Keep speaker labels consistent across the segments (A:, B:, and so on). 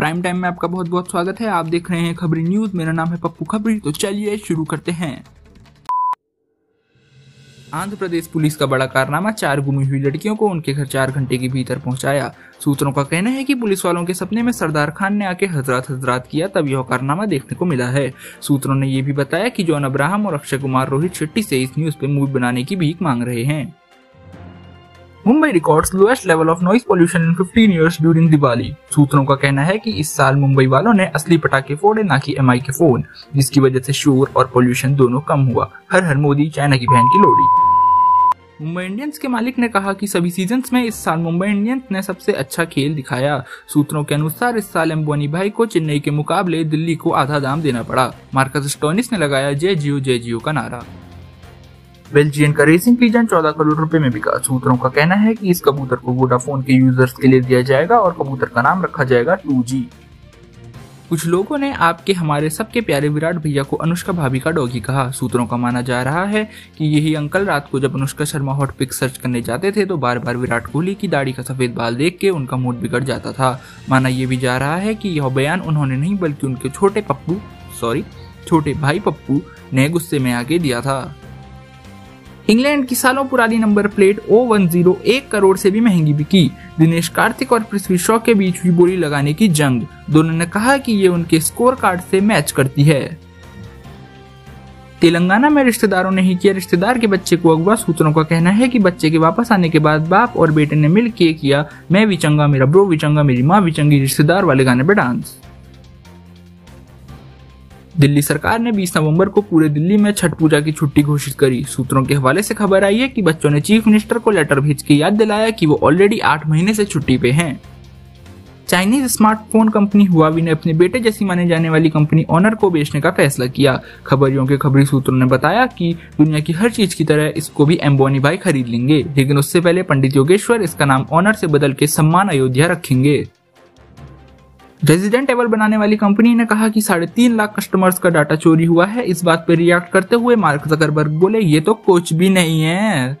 A: Prime time में आपका बहुत बहुत स्वागत है। आप देख रहे हैं खबरी न्यूज़। मेरा नाम है पप्पू खबरी। तो चलिए शुरू करते हैं। आंध्र प्रदेश पुलिस का बड़ा कारनामा। चार गुमी हुई लड़कियों को उनके घर चार घंटे के भीतर पहुँचाया। सूत्रों का कहना है कि पुलिस वालों के सपने में सरदार खान ने आके हजरात हजरात किया, तब यह कारनामा देखने को मिला है। सूत्रों ने यह भी बताया कि जॉन अब्राहम और अक्षय कुमार रोहित शेट्टी से इस न्यूज़ पे मूवी बनाने की भीख मांग रहे हैं। Mumbai records lowest level of noise pollution in 15 years during Diwali. सूत्रों का कहना है कि इस साल मुंबई वालों ने असली पटाखे फोड़े, ना कि एमआई के फ़ोन, जिसकी वजह से शोर और पोल्यूशन दोनों कम हुआ। हर हर मोदी, चाइना की बहन की लोड़ी मुंबई इंडियंस के मालिक ने कहा कि सभी सीजन्स में इस साल मुंबई इंडियंस ने सबसे अच्छा खेल दिखाया। सूत्रों के अनुसार इस साल एम्बोनी भाई को चेन्नई के मुकाबले दिल्ली को आधा दाम देना पड़ा। मार्कस स्टोनिस ने लगाया जय जियो जय जियो का नारा। बेल्जियन का रेसिंग पिजन 14 करोड़ रुपए में बिका सूत्रों का कहना है कि इस कबूतर को वोडाफोन के यूज़र्स के लिए दिया जाएगा और कबूतर का नाम रखा जाएगा 2G कुछ लोगों ने आपके, हमारे सबके प्यारे विराट भैया को अनुष्का भाभी का डॉगी कहा। सूत्रों का माना जा रहा है कि यही अंकल रात को जब Anushka Sharma hot pic search करने जाते थे तो बार बार विराट कोहली की दाढ़ी का सफ़ेद बाल देख के उनका मूड बिगड़ जाता था। माना यह भी जा रहा है कि यह बयान उन्होंने नहीं, बल्कि उनके छोटे पप्पू सॉरी छोटे भाई पप्पू ने गुस्से में आके दिया था। इंग्लैंड की सालों पुरानी number plate O one zero एक करोड़ से भी महँगी बिकी। दिनेश कार्तिक और पृथ्वी शॉ के बीच हुई बोली लगाने की जंग। दोनों ने कहा कि ये उनके स्कोर कार्ड से मैच करती है। तेलंगाना में रिश्तेदारों ने ही किया रिश्तेदार के बच्चे को अगवा। सूत्रों का कहना है कि बच्चे के वापस आने के बाद बाप और बेटे ने मिल के किया, मैं भी चंगा, मेरा ब्रो भी चंगा, मेरी माँ भी चंगी, रिश्तेदार वाले गाने पर डांस। दिल्ली सरकार ने 20 नवंबर को पूरे दिल्ली में छठ पूजा की छुट्टी घोषित करी। सूत्रों के हवाले से खबर आई है कि बच्चों ने चीफ मिनिस्टर को लेटर भेज के याद दिलाया कि वो ऑलरेडी आठ महीने से छुट्टी पे हैं। चाइनीज़ स्मार्टफ़ोन कंपनी हुआवी ने अपने बेटे जैसी माने जाने वाली कंपनी ऑनर को बेचने का फैसला किया। खबरियों के खबरी सूत्रों ने बताया कि दुनिया की हर चीज़ की तरह इसको भी एम्बोनी भाई खरीद लेंगे, लेकिन उससे पहले पंडित योगेश्वर इसका नाम ऑनर से बदल के सम्मान अयोध्या रखेंगे। रेजिडेंट एवल बनाने वाली कंपनी ने कहा कि साढ़े तीन लाख कस्टमर्स का डाटा चोरी हुआ है। इस बात पर रिएक्ट करते हुए मार्क जकरबर्ग बोले, ये तो कुछ भी नहीं है।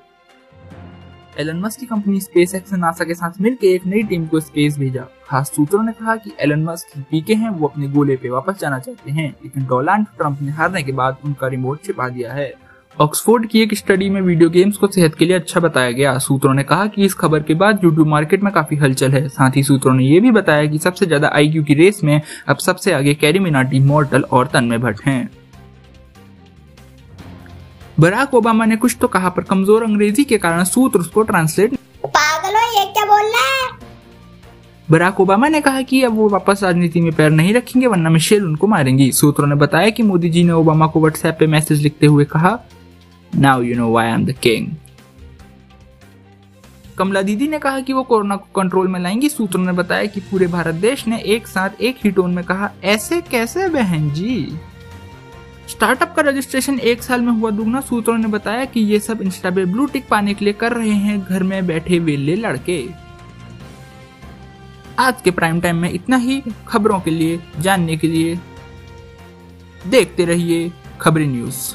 A: एलन मस्क की कंपनी स्पेस एक्स नासा के साथ मिलकर एक नई टीम को स्पेस भेजा। खास सूत्रों ने कहा कि एलन मस्क पीके हैं, वो अपने गोले पे वापस जाना चाहते हैं, लेकिन डोनाल्ड ट्रंप ने हारने के बाद उनका रिमोट छिपा दिया है। ऑक्सफोर्ड की एक स्टडी में वीडियो गेम्स को सेहत के लिए अच्छा बताया गया। सूत्रों ने कहा कि इस खबर के बाद यूट्यूब मार्केट में काफ़ी हलचल है। साथ ही सूत्रों ने यह भी बताया कि सबसे ज़्यादा आईक्यू की रेस में अब सबसे आगे कैरी मिनाटी मॉर्टल और तन्मय भट्ट हैं। बराक ओबामा ने कुछ तो कहा पर कमज़ोर अंग्रेज़ी के कारण सूत्र उसको ट्रांसलेट
B: पागल हो ये क्या बोल रहा है?
A: बराक ओबामा ने कहा कि अब वो वापस राजनीति में पैर नहीं रखेंगे वरना मिशेल उनको मारेंगी। सूत्रों ने बताया कि मोदी जी ने ओबामा को व्हाट्सएप पे मैसेज लिखते हुए कहा now you know why I'm the king Kamala दीदी ने कहा कि वो कोरोना को कंट्रोल में लाएँगी। सूत्रों ने बताया कि पूरे भारत देश ने एक साथ एक ही टोन में कहा, ऐसे कैसे बहन जी? स्टार्टअप का रजिस्ट्रेशन एक साल में हुआ दुगना। सूत्रों ने बताया कि ये सब इंस्टा पे ब्लू टिक पाने के लिए कर रहे हैं घर में बैठे वेले लड़के। आज के प्राइम टाइम में इतना ही खबरों के लिए, जानने के लिए। देखते रहिए खबरी न्यूज़